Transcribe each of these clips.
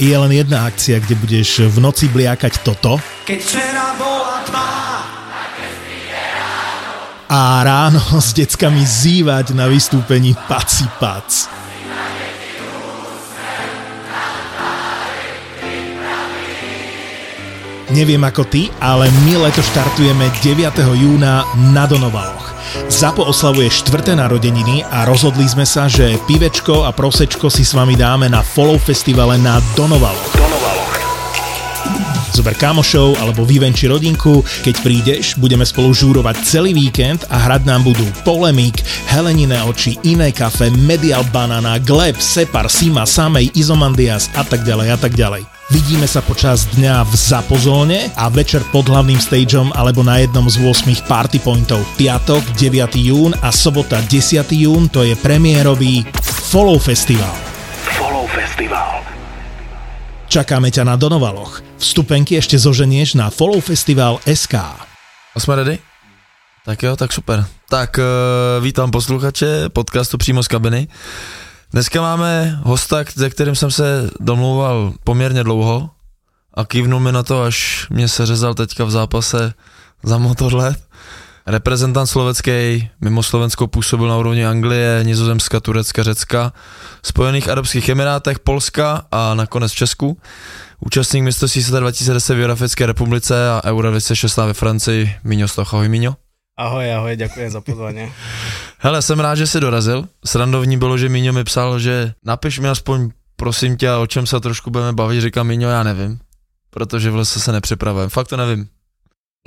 Je len jedna akcia, kde budeš v noci bliakať toto. Keď včera bola tma, a ráno s deckami zývať na vystúpení Paci Pac. Neviem ako ty, ale my leto štartujeme 9. júna na Donovaloch. Zapo oslavuje štvrté narodeniny a rozhodli sme sa, že pivečko a prosečko si s vami dáme na Follow Festivale na Donovaloch. Zober kamošov alebo vyvenči rodinku. Keď prídeš, budeme spolu žúrovať celý víkend a hrať nám budú Polemik, Helenine oči, Iné kafe, Medial Banana, Gleb, Separ, Sima, Samej, Izomandias a tak ďalej a tak ďalej. Vidíme sa počas dňa v Zapozóne a večer pod hlavným stageom alebo na jednom z 8 party pointov. Piatok 9. jún a sobota 10. jún to je premiérový Follow Festival. Follow Festival. Čakáme ťa na Donovaloch. Vstupenky ešte zoženieš na Follow Festival SK. A jsme ready? Tak jo, tak super. Tak uh, vítám posluchače podcastu přímo z kabiny. Dneska máme hosta, se kterým jsem se domlouval poměrně dlouho a kývnul mi na to, až mě se řezal teďka v zápase za motorlet. Reprezentant slovenský, mimo Slovensko působil na úrovni Anglie, Nizozemska, Turecka, Řecka, Spojených Arabských Emirátech, Polska a nakonec v Česku. Účastník mistrovství světa 2010 v Jihoafrické republice a Euro 2016 ve Francii. Míňo Stoch, ahoj Míňo. Ahoj, ahoj, ďakujem za pozvanie. Hele, jsem rád, že jsi dorazil. Srandovní bylo, že Míňo mi psal, že napiš mi aspoň, prosím tě, o čem se trošku budeme bavit. Říkám, Míňo, já nevím, protože v lese se nepřipravujem. Fakt to nevím.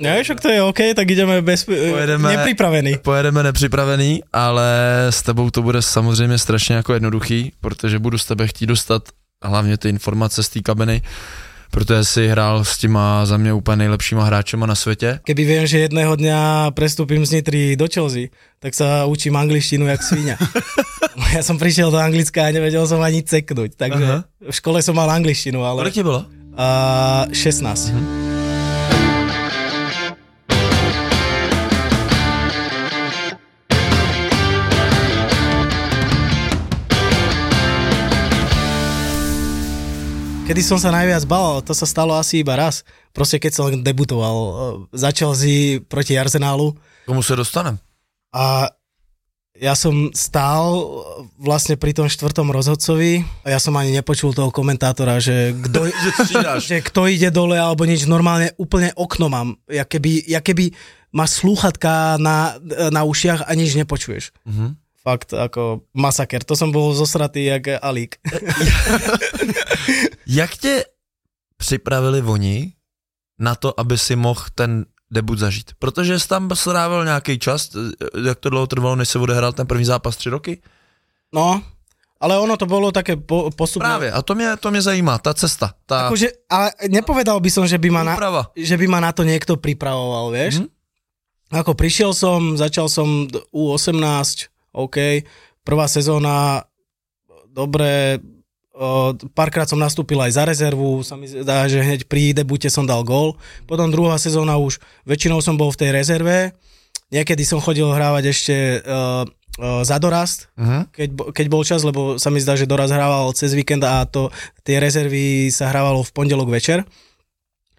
No, však to je OK, tak ideme bez, Pojedeme- nepripravený. Pojedeme nepřipravený, ale s tebou to bude samozřejmě strašně jako jednoduchý, protože budu z tebe chtít dostat hlavně ty informace z té kabiny, protože jsi hrál s těma za mě úplně nejlepšíma hráčema na světě. Keby viem, že jedného dňa prestúpim z Nitry do Chelsea, tak sa učím angličtinu jak svinia. ja som prišiel do Anglicka a nevedel som ani ceknúť, takže Aha. v škole som mal angličtinu, ale Kolik tě bylo? uh, 16. Kedy som sa najviac bal, to sa stalo asi iba raz. Proste keď som debutoval. eh, Začal si proti Arsenálu Komu se dostanem? a ja som stál vlastne pri tom štvrtom rozhodcovi a ja som ani nepočul toho komentátora, že kto, že kto ide dole alebo nič. Normálne úplne okno mám. Ja keby, ja keby máš slúchatka na, na ušiach a nič nepočuješ. Mhm. Fakt ako masaker. To som bol zosratý jak Alík. Jak tě připravili oni na to, aby si mohl ten debut zažít? Protože jsi tam strávil nějaký čas, jak to dlouho trvalo, než se odehrál ten první zápas, tři roky? No, ale ono to bolo také po, postupné. Právě, a to mě, to mě zajímá, ta cesta, ta Akože, ale nepovedal by som, že by ma na, že by ma na to niekto pripravoval, vieš? Mhm. Ako prišiel som, začal som d- U18, OK, prvá sezóna, dobre, párkrát som nastúpil aj za rezervu, sa mi zdá, že hneď pri debute som dal gól, potom druhá sezóna už, väčšinou som bol v tej rezerve, niekedy som chodil hrávať ešte uh, uh, za dorast, Mhm. keď, keď bol čas, lebo sa mi zdá, že doraz hrával cez víkend a to, tie rezervy sa hrávalo v pondelok večer.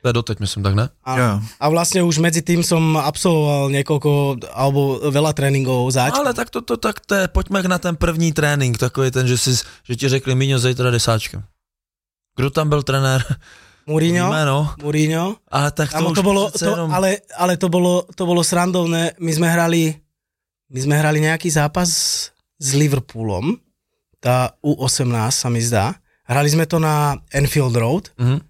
Je doteď, myslím, tak ne? A, a vlastne už medzi tým som absolvoval niekoľko, alebo veľa tréningov záč. Ale tak to, to, tak to je, pojďme na ten první trénink, takový ten, že, si, že ti řekli, Míňo, zítra desáčka. Kdo tam byl trenér? Mourinho, Jméno. Mourinho. Ale tak to, Amo, už to bolo, to, jenom... ale, ale to bolo, to bolo srandovné. My sme hrali, my sme hrali nejaký zápas s Liverpoolom, tá U18 sa mi zdá. Hrali sme to na Enfield Road Mhm.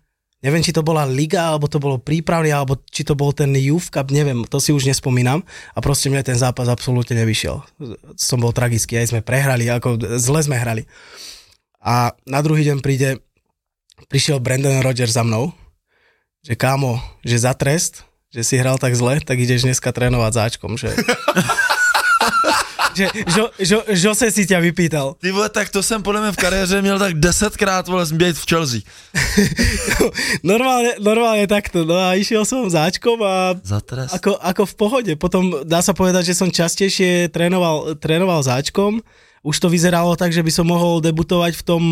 Neviem, či to bola liga, alebo to bolo prípravný, alebo či to bol ten Youth Cup, neviem, to si už nespomínam. A proste mne ten zápas absolútne nevyšiel. Som bol tragický, aj sme prehrali, ako zle sme hrali. A na druhý deň príde, prišiel Brandon Rodgers za mnou, že kámo, že za trest, že si hral tak zle, tak ideš dneska trénovať záčkom, že... že žo, žo, Jose si ťa vypýtal. Ty vole, tak to jsem podle mě v kariéře měl tak desetkrát, vole, být v Chelsea. normálne, normálne takto, no a išiel som záčkom a Za trest. ako, ako v pohode. Potom dá sa povedať, že som častejšie trénoval, trénoval záčkom. Už to vyzeralo tak, že by som mohol debutovať v tom,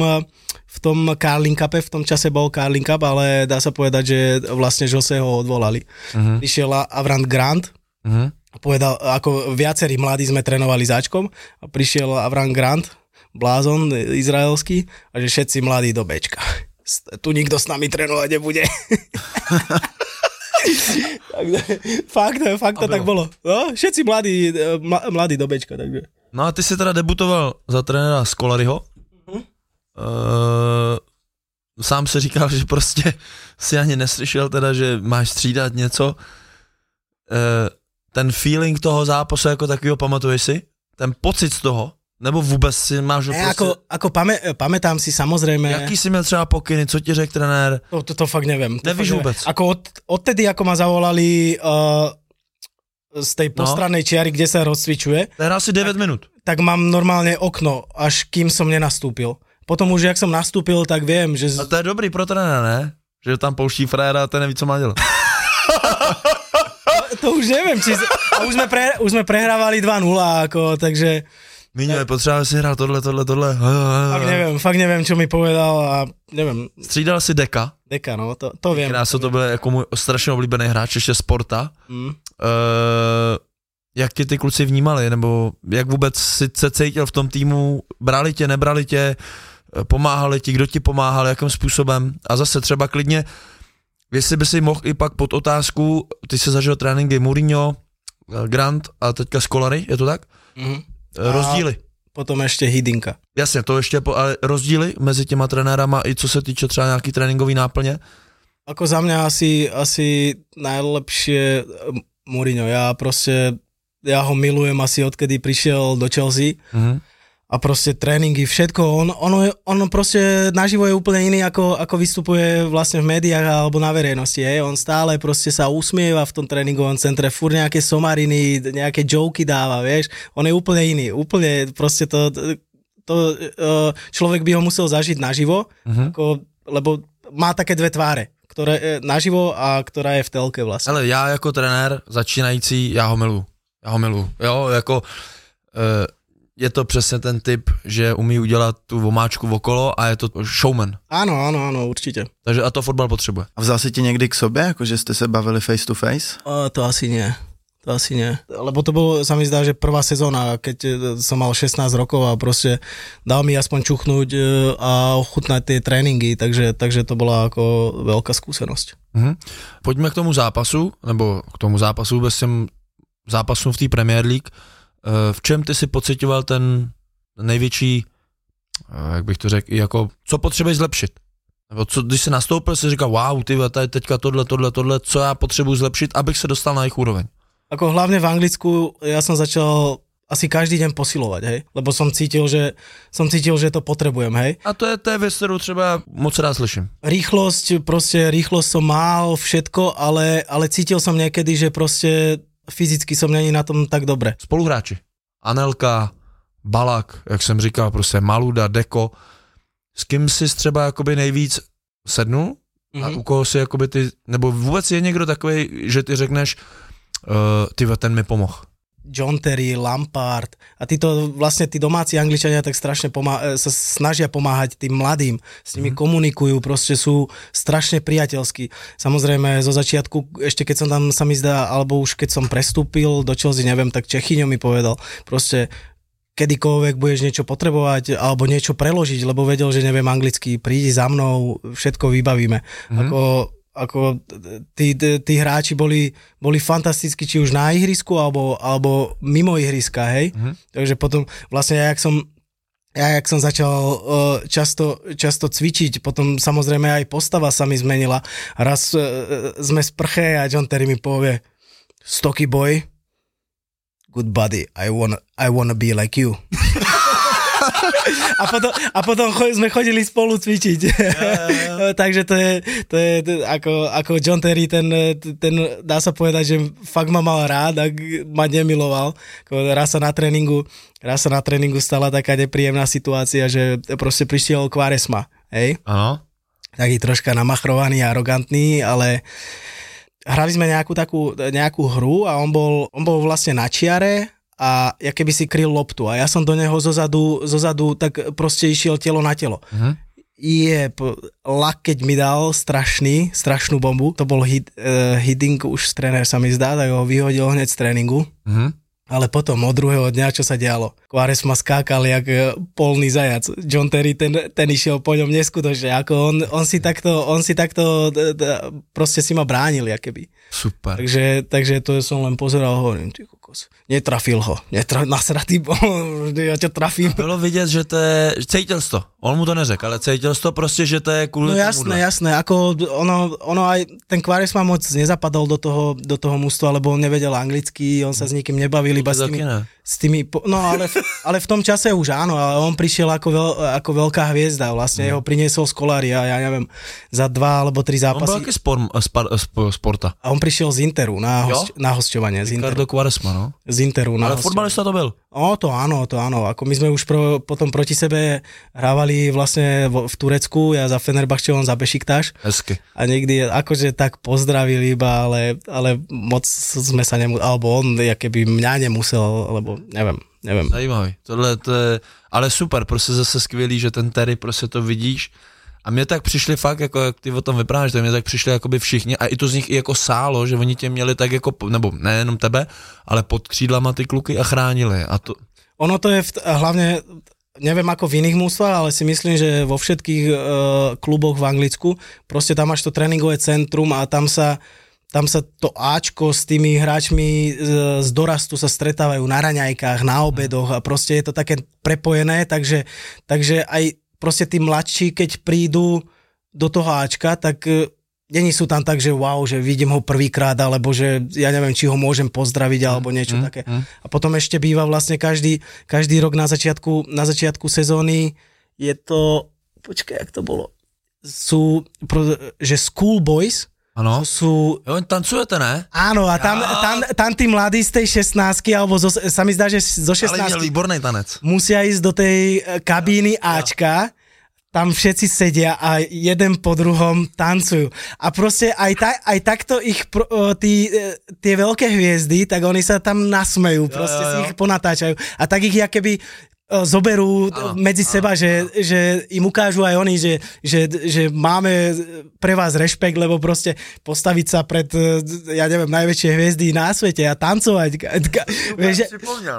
v tom Carling Cupe, v tom čase bol Carling Cup, ale dá sa povedať, že vlastne Jose ho odvolali. Uh-huh. Išiel Avrant Grant, Mhm. Povedal, ako viacerí mladí sme trénovali záčkom a prišiel Avram Grant, blázon izraelský, a že všetci mladí do Bčka. Tu nikto s nami trénovať nebude. takže, fakt, fakt to tak bolo. No, všetci mladí, mla- mladí do Bčka. Takže. No a ty jsi teda debutoval za trenéra Skolaryho. Mhm. Uh, sám se říkal, že prostě si ani neslyšel teda, že máš střídat něco. Uh, ten feeling toho zápasu jako takového pamatuješ si? Ten pocit z toho? Nebo vůbec si máš Ne, prostě... ako, ako pame, pamätám si samozrejme... Jaký jsi měl třeba pokyny, co ti řekl trenér? To, to, to fakt neviem. To Nevíš fakt vôbec? Neviem. Ako od, odtedy, ako ma zavolali uh, z tej No. postrannej čiary, kde sa rozcvičuje, Hrál si 9 minut. tak mám normálne okno, až kým som nenastúpil. Potom už, jak som nastúpil, tak viem, že... A to je dobrý pro trenéra, ne? Že tam pouští fréra a ten neví, co má dělat. To už neviem, či... A už sme, pre, už sme prehrávali 2-0, ako, takže je potřeba si hrát tohle, tohle, tohle. fakt neviem, fakt neviem, čo mi povedal a neviem, Střídal si Deka, deka, no, to, to viem. Kráso to byl jako můj strašně oblíbený hráč, ještě Sporta. Mm. Uh, jak tě ty kluci vnímali, nebo jak vůbec si se cítil v tom týmu, brali tě, nebrali tě, eh, pomáhali ti, kdo ti pomáhal, jakým způsobem a zase třeba klidně, jestli by si mohl i pak pod otázku, ty jsi zažil tréninky Mourinho, eh, Grant a teďka Skolary, je to tak? Mm. Eh, Rozdíly. Potom ešte Hidinka. Jasně, to ještě, po, ale rozdíly mezi těma trenérama i co se týče třeba nějaký tréninkový náplně? Ako za mňa asi, asi najlepšie eh, Mourinho. Ja proste, ja ho milujem asi odkedy prišiel do Chelsea Mhm. A proste tréningy, všetko, on, ono, je, on proste naživo je úplne iný, ako, ako vystupuje vlastne v médiách alebo na verejnosti. Hej. On stále proste sa usmieva v tom tréningovom centre, fur nejaké somariny, nejaké joky dáva, vieš. On je úplne iný, úplne proste to, to eh, človek by ho musel zažiť naživo, Mhm. ako, lebo má také dve tváre, ktoré je naživo a ktorá je v telke vlastne. Ale já jako trenér začínající, já ho miluju. Já ho miluju. Jo, jako uh, je to přesně ten typ, že umí udělat tu vomáčku okolo a je to showman. Áno, áno, áno, určite. Takže a to fotbal potřebuje. A vzal si tě někdy k sobě, jako že jste se bavili face to face? O, to asi nie. To asi nie. Lebo to bolo, sa mi zdá, že prvá sezóna, keď e, som mal 16 rokov a proste dal mi aspoň čuchnúť e, a ochutnať tie tréningy, takže, takže to bola ako veľká skúsenosť. Mhm. Pojďme k tomu zápasu, nebo k tomu zápasu vůbec těm zápasům v té Premier League. Eh, V čem ty si pocitoval ten největší, eh, jak bych to řekl, jako, co potřebuješ zlepšit? Nebo co, když jsi nastoupil, si říkal, wow, ty tady teďka tohle, tohle, tohle, co já potřebuji zlepšit, abych se dostal na jejich úroveň. Ako hlavne v Anglicku ja som začal asi každý deň posilovať, hej? Lebo som cítil, že, som cítil, že to potrebujem, hej? A to je, to je věc, kterou třeba moc rád slyším. Rýchlosť, proste rýchlosť som mal, všetko, ale, ale cítil som niekedy, že proste fyzicky som není na tom tak dobre. Spoluhráči. Anelka, Balak, jak jsem říkal, prostě Maluda, Deko. S kým jsi třeba jakoby nejvíc sednul? A Mhm. u koho si jakoby ty, nebo vůbec je někdo takový, že ty řekneš, uh, ty ten mi pomohl. John Terry, Lampard a títo vlastne tí domáci Angličania tak strašne pomá- e, sa snažia pomáhať tým mladým, s nimi mm. komunikujú, proste sú strašne priateľskí. Samozrejme zo začiatku, ešte keď som tam sa mi zdá, alebo už keď som prestúpil do Chelsea, neviem, tak Čechyňo mi povedal, proste kedykoľvek budeš niečo potrebovať alebo niečo preložiť, lebo vedel, že neviem anglicky, prídi za mnou, všetko vybavíme. Mm. Ako, ako tí, tí, hráči boli, boli fantastickí, či už na ihrisku alebo, alebo mimo ihriska, hej. Mhm. Takže potom vlastne, jak som ja jak som začal uh, často, často cvičiť, potom samozrejme aj postava sa mi zmenila. Raz uh, sme z prche a John Terry mi povie, Stocky boy, good body, I wanna, I wanna be like you. a potom, a potom cho, sme chodili spolu cvičiť. Takže to je, to je ako, ako John Terry, ten, ten dá sa povedať, že fakt ma mal rád, ak ma nemiloval. Raz sa na tréningu, raz sa na tréningu stala taká nepríjemná situácia, že proste prišiel Kvaresma, hej? Áno. Taký troška namachrovaný, arogantný, ale hrali sme nejakú takú nejakú hru a on bol, on bol vlastne na čiare a ja keby si kryl loptu a ja som do neho zozadu, zozadu tak proste išiel telo na telo. Mhm. Je, lak keď mi dal strašný, strašnú bombu, to bol hit, uh, hitting, už tréner sa mi zdá, tak ho vyhodil hneď z tréningu. Mhm. Ale potom od druhého dňa, čo sa dialo? Quares ma skákal jak e, polný zajac. John Terry, ten, ten išiel po ňom neskutočne. Ako on, on si takto, on si takto d, d, proste si ma bránil, keby. Super. Takže, takže to som len pozeral, hovorím, kokos. Netrafil ho. Netra, nasratý bol, ja ťa trafím. Bylo vidět, že to je, cítil to, on mu to neřekl, ale cítil to prostě, že to je kvůli No jasné, tomuhle. jasné, ako ono, ono aj ten Quares ma moc nezapadol do toho, do toho mústva, lebo on nevedel anglicky, on sa s nikým nebavil, iba s tými. S tými po- no ale, v- ale v tom čase už áno, ale on prišiel ako, veľ, ako veľká hviezda, vlastne jeho priniesol z Kolária, ja neviem, za dva alebo tri On byl zápasy. taky spor, spar, sp, sporta. A on prišiel z Interu na, host, na hosťovanie, z Interu, Quaresma, no. z Interu na Ale fotbalista to byl. O, to áno, to áno. Ako my sme už pro, potom proti sebe hrávali vlastne v, v Turecku, ja za Fenerbahče, on za Bešiktáš. Hezky. A niekdy akože tak pozdravili iba, ale, ale moc sme sa nemuseli, alebo on keby mňa nemusel, lebo neviem, neviem. Zajímavý. Tohle to je, ale super, prostě zase skvělý, že ten Terry prostě to vidíš. A mě tak přišli fakt, jako jak ty o tom vyprávíš, tak mě tak přišli jakoby všichni a i to z nich i jako sálo, že oni tě měli tak jako, nebo nejenom tebe, ale pod křídlama ty kluky a chránili. A to, Ono to je v, hlavne, neviem ako v iných mústvách, ale si myslím, že vo všetkých uh, kluboch v Anglicku, proste tam máš to tréningové centrum a tam sa tam sa to Ačko s tými hráčmi z, z dorastu sa stretávajú na raňajkách, na obedoch a proste je to také prepojené, takže, takže aj proste tí mladší, keď prídu do toho Ačka, tak eh, není sú tam tak, že wow, že vidím ho prvýkrát, alebo že ja neviem, či ho môžem pozdraviť, alebo niečo mm, také. mm. A potom ešte býva vlastne každý, každý rok na začiatku, na začiatku sezóny je to, počkaj, jak to bolo, sú, že school boys, to sú Jo, tancujete, ne? Áno, a tam, tam, tam tí mladí z tej 16 alebo zo, sa mi zdá, že zo Ale měl 16 výborný tanec. musia ísť do tej e, kabíny Ačka, tam všetci sedia a jeden po druhom tancujú. A proste aj, ta, aj takto ich pro, o, tí, e, tie veľké hviezdy, tak oni sa tam nasmejú, proste jo, si jo. ich ponatáčajú. A tak ich keby o, zoberú Áno, medzi seba, že, že im ukážu aj oni, že, že, že máme pre vás rešpekt, lebo proste postaviť sa pred, e, ja neviem, najväčšie hviezdy na svete a tancovať. Vieš, že-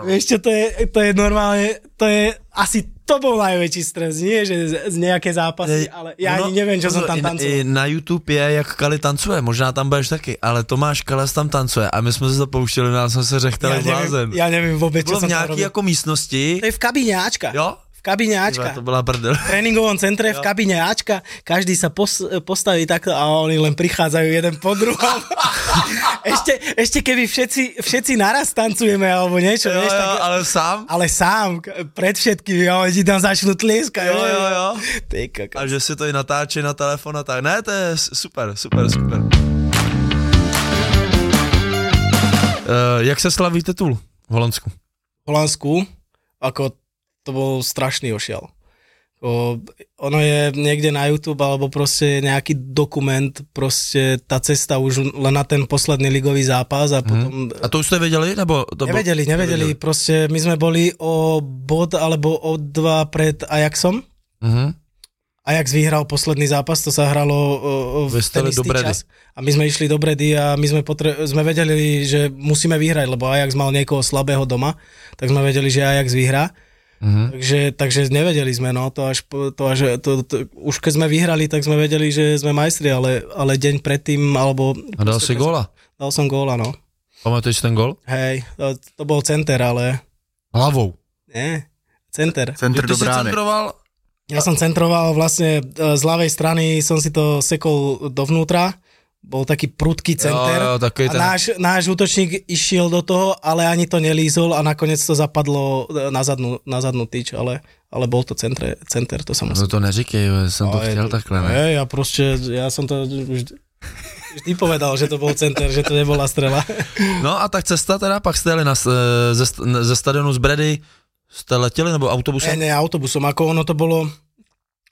Vieš čo, to je, to je normálne, to je asi to bol najväčší stres, nie že z, z nejaké zápasy, ale ja ani neviem, čo som tam No, tancoval. Na YouTube je, jak Kali tancuje, možná tam budeš taky, ale Tomáš Kalas tam tancuje a my jsme se zapouštěli, nás jsme se Ja řechtali blázen. neviem, ja neviem vôbec, Bylo čo v som tam nějaký jako místnosti, To je v kabíne Ačka. jo? Kabíne Ačka. To byla prdel. V tréningovom centre v kabíne Ačka. Každý sa pos, postaví takto a oni len prichádzajú jeden po druhom. ešte, ešte keby všetci, všetci naraz tancujeme alebo niečo, Jo, vieš, jo, tak, ale sám? ale sám, pred všetkými, a oni tam začnú tlieskať. Jo, jo, jo. Ty kokos. A že si to i natáčí na telefon a tak. Ne, to je super, super, super. Uh, jak se slaví titul v Holandsku? v Holandsku, ako to bol strašný ošial. O, ono je niekde na YouTube alebo proste nejaký dokument, proste tá cesta už len na ten posledný ligový zápas a potom... A to už jste věděli? Nebo to bylo- Nevedeli, nevedeli, proste my sme boli o bod alebo o dva pred Ajaxom. Mhm. Ajax vyhral posledný zápas, to sa hralo o, o, v ste ten istý čas. A my sme išli do Bredy a my sme, potre- sme vedeli, že musíme vyhrať, lebo Ajax mal niekoho slabého doma, tak sme vedeli, že Ajax vyhrá. Mhm. Takže, takže nevedeli sme, no, to až, to až to, to, už keď sme vyhrali, tak sme vedeli, že sme majstri, ale, ale deň predtým, alebo... A dal si góla? Dal som góla, no. Si ten gól? Hej, to, to bol center, ale Hlavou. nie. Center. Center Ty do brány. centroval, Ja som centroval vlastne e, z ľavej strany, som si to sekol dovnútra, bol taký prudký center. Jo, jo, takový a ten- náš, náš útočník išiel do toho, ale ani to nelízol a nakoniec to zapadlo e, na zadnú, na zadnú tyč, ale, ale bol to centre, center, to sa no musel. to neříkej, jo, jsem to chtěl takhle, ne? Hej, ja proste, ja som to vždy, vždy povedal, že to bol center, že to nebola strela. No a tak cesta teda, pak jste jeli na, e, ze, ze stadionu z Bredy, jste letěli nebo Ne, autobusem? ne, autobusom, ako ono to bolo,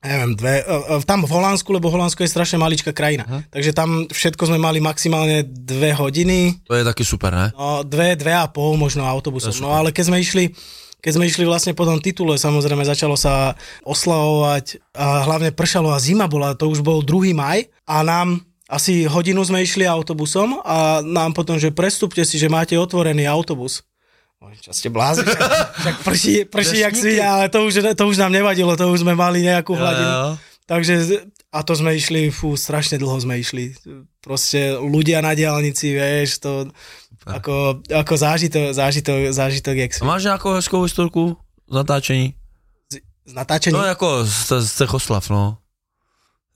neviem, dve, e, e, tam v Holandsku, lebo Holandsko je strašne maličká krajina, Aha. takže tam všetko sme mali maximálne dve hodiny, To je taky super, ne? no dve, dve a pol možno autobusom, no ale keď sme išli, keď sme išli vlastne po tom titule, samozrejme začalo sa oslavovať a hlavne pršalo a zima bola, to už bol 2. maj a nám asi hodinu sme išli autobusom a nám potom, že prestupte si, že máte otvorený autobus. Čo ste blázni, však, však prší, prší jak svinia, ale to už, to už nám nevadilo, to už sme mali nejakú hladinu. Jo, jo. Takže, z- a to sme išli, fú, strašne dlho sme išli. Proste ľudia na diálnici, vieš, to ako, ako zážitok, zážitok, zážitok, jak A máš nějakou hezkou historku z natáčení? z natáčení. No jako z, z Cechoslav, no.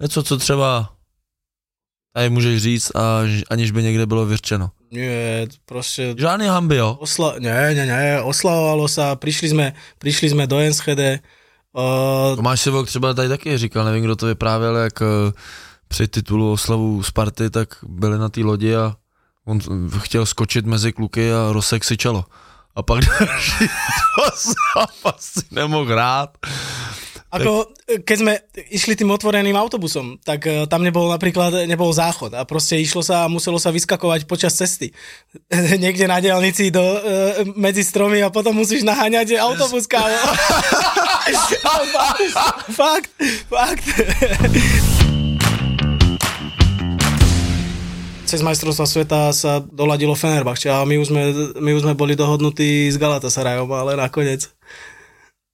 Něco, co třeba tady můžeš říct, a, aniž by někde bylo vyřčeno. Nie, proste Žádný hamby, jo? osla, nie, nie, nie, oslavovalo sa, prišli sme, prišli sme do Enschede, uh, Tomáš Sivok třeba tady taky říkal, nevím, kdo to vyprávěl, jak eh, při titulu oslavu Sparty, tak byli na té lodi a on chtěl skočit mezi kluky a rozsek si čelo. A pak další zápas si nemohl hrát. Ako, keď sme išli tým otvoreným autobusom, tak eh, tam nebol napríklad, nebol záchod a proste išlo sa a muselo sa vyskakovať počas cesty. Niekde na diálnici do, eh, medzi stromy a potom musíš naháňať autobus, kámo. fakt, fakt. Cez majstrovstva sveta sa doladilo Fenerbahče a my už sme, my už sme boli dohodnutí s Galatasarayom, ale nakoniec,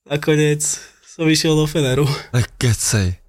nakoniec som išiel do Feneru. Tak kecej.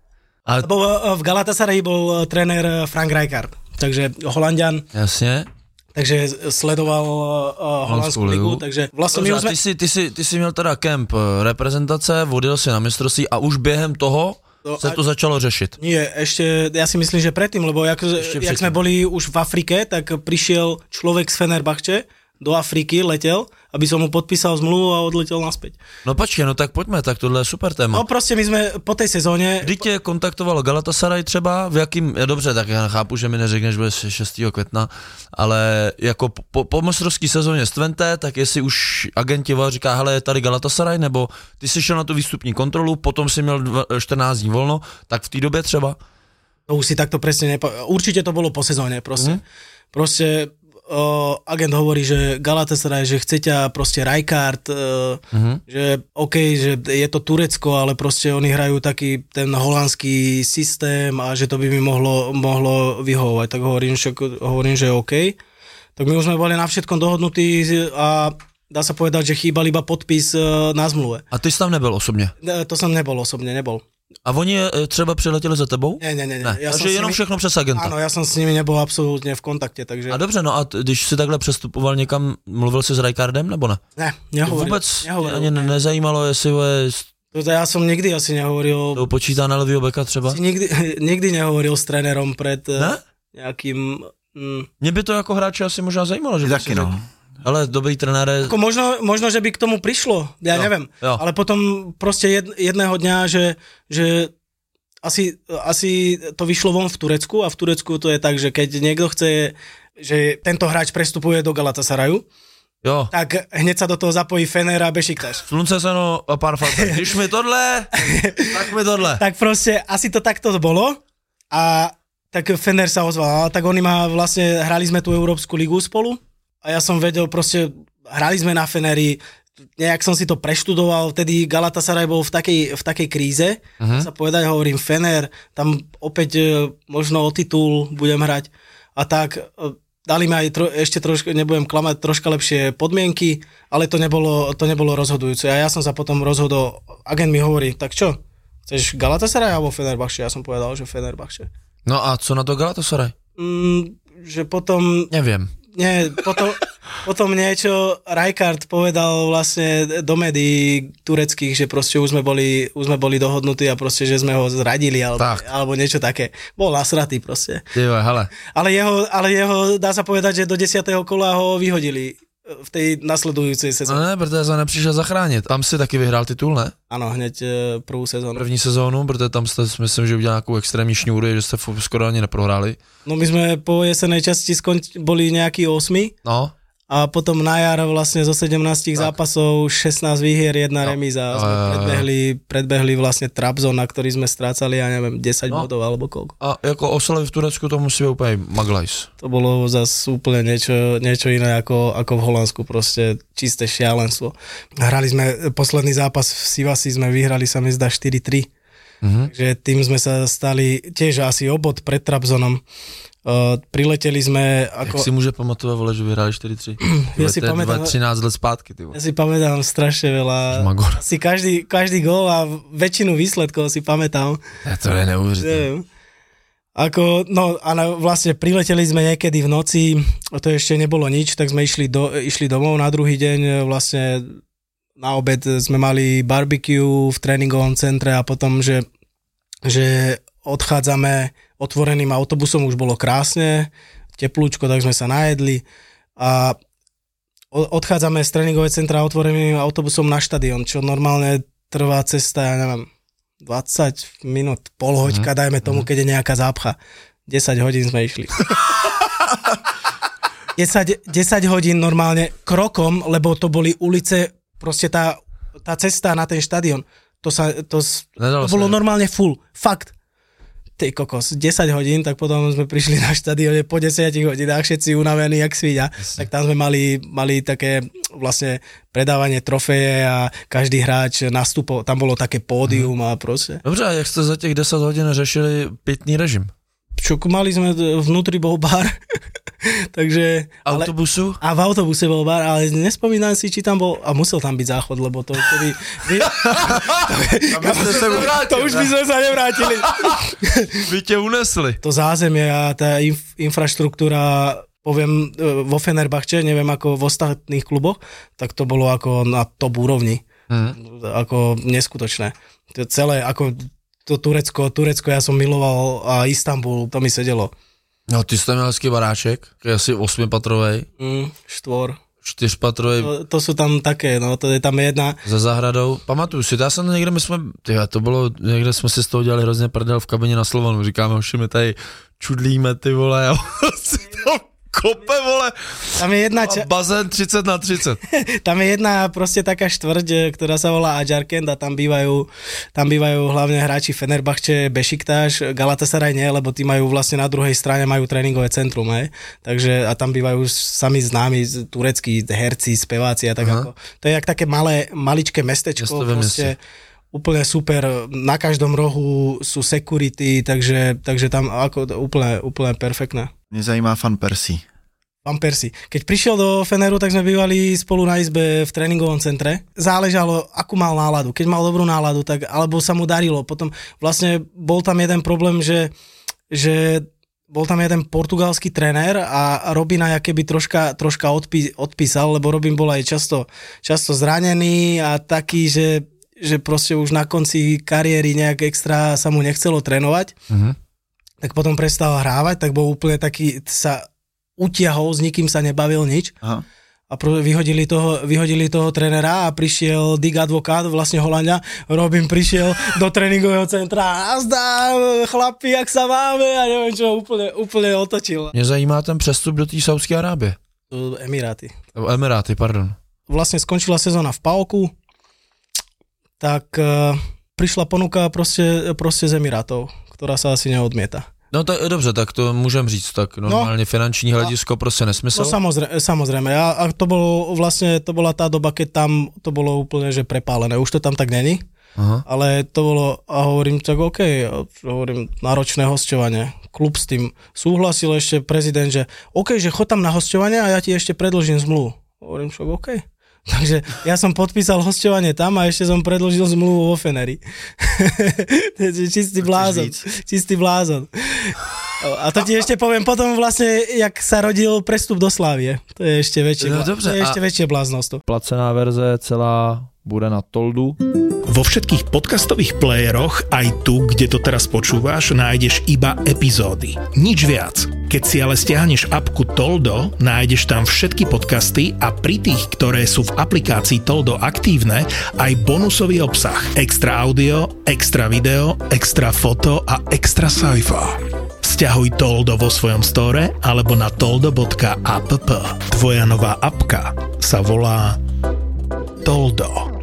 A Bol, eh, v Galatasaray bol eh, tréner eh, Frank Rijkaard, takže Holandian, jasně. takže sledoval uh, holandskou ligu. takže vlastne my sme... ty, jsi, ty, jsi, ty jsi měl teda kemp reprezentace, odjel si na mistrovství a už během toho No se a- to začalo řešit. Nie, ešte, ja si myslím, že predtým, lebo jak, jak sme boli už v Afrike, tak prišiel človek z Fenerbahče do Afriky, letel, aby som mu podpísal zmluvu a odletel naspäť. No počkej, no tak pojďme, tak tohle je super téma. No proste my sme po tej sezóne, Kdy tě kontaktovalo Galatasaray třeba, v jakým, je dobře, tak já chápu, že mi neřekneš, že bude 6. května, ale jako po, po mistrovské sezóně z Twente, tak jestli už agent ti říká, hele, je tady Galatasaray, nebo ty jsi šel na tu výstupní kontrolu, potom si měl dva, 14 dní volno, tak v té době třeba. to už si takto presne nepo... Určite to bolo po sezóne, proste. Mhm. Proste uh, agent hovorí, že Galatasaray, že chce ťa proste Rijkaard, uh, Mhm. že OK, že je to Turecko, ale proste oni hrajú taký ten holandský systém a že to by mi mohlo, mohlo vyhovovať. Tak hovorím, že, hovorím, že OK. Tak my už sme boli na všetkom dohodnutí a dá sa povedať, že chýbal iba podpis uh, na zmluve. A ty jsi tam nebyl osobně. Ne, To som nebol osobne, nebol. A oni eh, třeba přiletěli za tebou? Nie. nie. Ne, Ja som takže jenom nimi- všechno přes agenta. Áno, ja som s nimi nebol absolútne v kontakte, takže... A dobře, no a t- když si takhle přestupoval někam, mluvil jsi s Rijkaardem nebo ne? Ne, nehovoril. vůbec nehovoril. ani ne- nezajímalo, jestli je, To ja som nikdy asi nehovoril, to počítá na levýho beka třeba? nikdy, nikdy nehovoril s trénerom pred eh, Ne? nejakým... Mm, Mě by to jako hráče asi možná zajímalo, že Taky no. řekl, Ale dobrý trenér je... ako možno, možno, že by k tomu prišlo, ja Jo, neviem. jo. Ale potom proste jed, jedného dňa, že, že asi, asi to vyšlo von v Turecku a v Turecku to je tak, že keď niekto chce, že tento hráč prestupuje do Galatasaraju, Jo, tak hneď sa do toho zapojí Fener a Bešiktaš. slunce seno a pár. Když mi tohle, tak mi tohle. tak proste asi to takto bolo a tak Fener sa ozval, a tak oni ma vlastne, hrali sme tú Európsku ligu spolu a ja som vedel proste, hrali sme na Feneri, nejak som si to preštudoval, vtedy Galatasaray bol v takej, v takej kríze, uh-huh. sa povedať, hovorím Fener, tam opäť e, možno o titul budem hrať a tak e, dali mi aj tro, ešte trošku, nebudem klamať, troška lepšie podmienky, ale to nebolo, to nebolo rozhodujúce a ja som sa potom rozhodol, agent mi hovorí, tak čo, chceš Galatasaray alebo Fenerbahče? Ja som povedal, že Fenerbahče. No a co na to Galatasaray? Mm, že potom, Nevím. Nie, potom, potom niečo Rijkaard povedal vlastne do médií tureckých, že proste už sme boli, už sme boli dohodnutí a proste, že sme ho zradili alebo, Tak. alebo niečo také. Bol nasratý proste. Vole, hele. Ale jeho, ale jeho, dá sa povedať, že do 10. kola ho vyhodili v tej nasledujúcej sezóne. ne, protože jsem nepřišel zachránit. Tam si taky vyhrál titul, ne? Áno, hneď e, prvú sezónu. První sezónu, protože tam jste, myslím, že udělal nějakou extrémní šňůru, že jste skoro ani neprohráli. No my sme po jesenej časti skonč- boli nejakí 8 No, a potom na jar vlastne zo 17 tak. zápasov 16 výhier, jedna No. remíza. Sme jo, jo. predbehli, predbehli vlastne Trabzon, na ktorý sme strácali, ja neviem, 10 No. bodov alebo koľko. a jako oslavy v Turecku to musí být úplně maglajs. To bolo zase úplne niečo, niečo iné ako, ako v Holandsku, proste čisté šialenstvo. Hrali sme, posledný zápas v Sivasi sme vyhrali sa mi zdá 4-3. Mhm. Takže tým sme sa stali tiež asi obod pred Trabzonom. Uh, prileteli sme Jak ako... si může pamatovat, vole, že vyhráli 4-3? Ja si pamätám- 13 let zpátky, ty vole. Ja si pamätám strašne veľa. Magor. Asi každý, každý gól a väčšinu výsledkov si pamätám. Ja, to je neuvěřitelné. Neviem. Ako, no a na, vlastne prileteli sme niekedy v noci, to ešte nebolo nič, tak sme išli, do, išli domov na druhý deň, e, vlastne na obed sme mali barbecue v tréningovom centre a potom, že, že odchádzame otvoreným autobusom, už bolo krásne, teplúčko, tak sme sa najedli a odchádzame z tréningového centra otvoreným autobusom na štadión, čo normálne trvá cesta, ja neviem, 20 minút, pol hoďka, mm. dajme tomu, keď je nejaká zápcha. 10 hodín sme išli. 10, 10 hodín normálne krokom, lebo to boli ulice, proste tá, tá cesta na ten štadión, to, sa, to, Nedalo to bolo normálne full, fakt. Tej kokos, 10 hodín, tak potom sme prišli na štadióne po 10 hodinách, všetci unavení, jak svíňa. Tak tam sme mali, mali také vlastne predávanie trofeje a každý hráč nastupol, tam bolo také pódium a proste. Dobře, a jak jste za těch 10 hodin řešili pitný režim? Čo, mali sme, vnútri bol bar, takže... Ale, Autobusu? a v autobuse bol bar, ale nespomínam si, či tam bol, a musel tam byť záchod, lebo to vtedy... Vy, to už by sme sa nevrátili. Vy tě unesli. To zázemie a tá inf, infraštruktúra poviem, e, vo Fenerbahče, neviem ako v ostatných kluboch, tak to bolo ako na top úrovni. Hm. Ako neskutočné. To celé, ako to Turecko, Turecko ja som miloval a Istanbul, to mi sedelo. No, ty jste měl hezký baráček, asi osmipatrovej, Mm, štvor. čtyřpatrovej To, to sú tam také, no, to je tam jedna. za zahradou. Pamatuju si, já jsem někde, my jsme, tyhle, to bylo, někde jsme si z toho dělali hrozně prdel v kabině na Slovanu, říkáme, hoši, my tady čudlíme, ty vole, a si tam kope, vole, Tam je jedna, ča- bazén 30 na 30. tam je jedna proste taká štvrť, e, ktorá sa volá Ajarkend a tam bývajú, tam bývajú hlavne hráči Fenerbahče, Bešiktáš, Galatasaray nie, lebo tí majú vlastne na druhej strane majú tréningové centrum, hej. Takže a tam bývajú sami známi tureckí herci, speváci a tak Aha. ako. To je jak také malé, maličké mestečko, Mesto ve proste úplne super, na každom rohu sú security, takže, takže tam ako úplne, úplne perfektné. Mě zajímá fan Percy. Pán Persi. Keď prišiel do Feneru, tak sme bývali spolu na izbe v tréningovom centre. Záležalo, akú mal náladu. Keď mal dobrú náladu, tak alebo sa mu darilo. Potom vlastne bol tam jeden problém, že, že bol tam jeden portugalský trenér a Robina keby troška, troška odpí, odpísal, lebo Robin bol aj často, často zranený a taký, že, že proste už na konci kariéry nejak extra sa mu nechcelo trénovať Mhm. Tak potom prestal hrávať, tak bol úplne taký, sa utiahol, s nikým sa nebavil nič Aha. a pro, vyhodili, toho, vyhodili toho trenera a prišiel Dig Advokát, vlastne Holandia, Robin prišiel do tréningového centra a zdá, chlapi, jak sa máme a neviem čo, úplne, úplne otočil. Mě zajímá ten přestup do té Saudské Arábie. Emiráty. Nebo Emiráty, pardon. Vlastne skončila sezóna v Pauku, tak uh, prišla ponuka proste, proste z Emirátov, ktorá sa asi neodmieta. No tak dobře, tak to můžem říct, tak normálně finanční hledisko prostě nesmysl. No samozrejme, samozrejme. A, a to bolo vlastne, to bola tá doba, keď tam to bolo úplne, že prepálené. Už to tam tak není, Aha. ale to bolo, a hovorím, tak OK, a hovorím, náročné hostovanie. Klub s tým súhlasil ešte prezident, že OK, že chod tam na hostovanie a ja ti ešte predlžím zmluvu. Hovorím, však OK. Takže ja som podpísal hostovanie tam a ešte som predložil zmluvu vo Feneri. To je čistý blázon. Čistý blázon. A to ti ešte poviem potom vlastne, jak sa rodil prestup do Slávie. To je ešte väčšie, No dobře, to je ešte väčšie bláznostvo. Placená verze celá bude na Toldu. Vo všetkých podcastových playeroch, aj tu, kde to teraz počúvaš, nájdeš iba epizódy. Nič viac. Keď si ale stiahneš apku Toldo, nájdeš tam všetky podcasty a pri tých, ktoré sú v aplikácii Toldo aktívne, aj bonusový obsah. Extra audio, extra video, extra foto a extra sci-fi. Sťahuj Toldo vo svojom store alebo na toldo.app. Tvoja nová apka sa volá Toldo.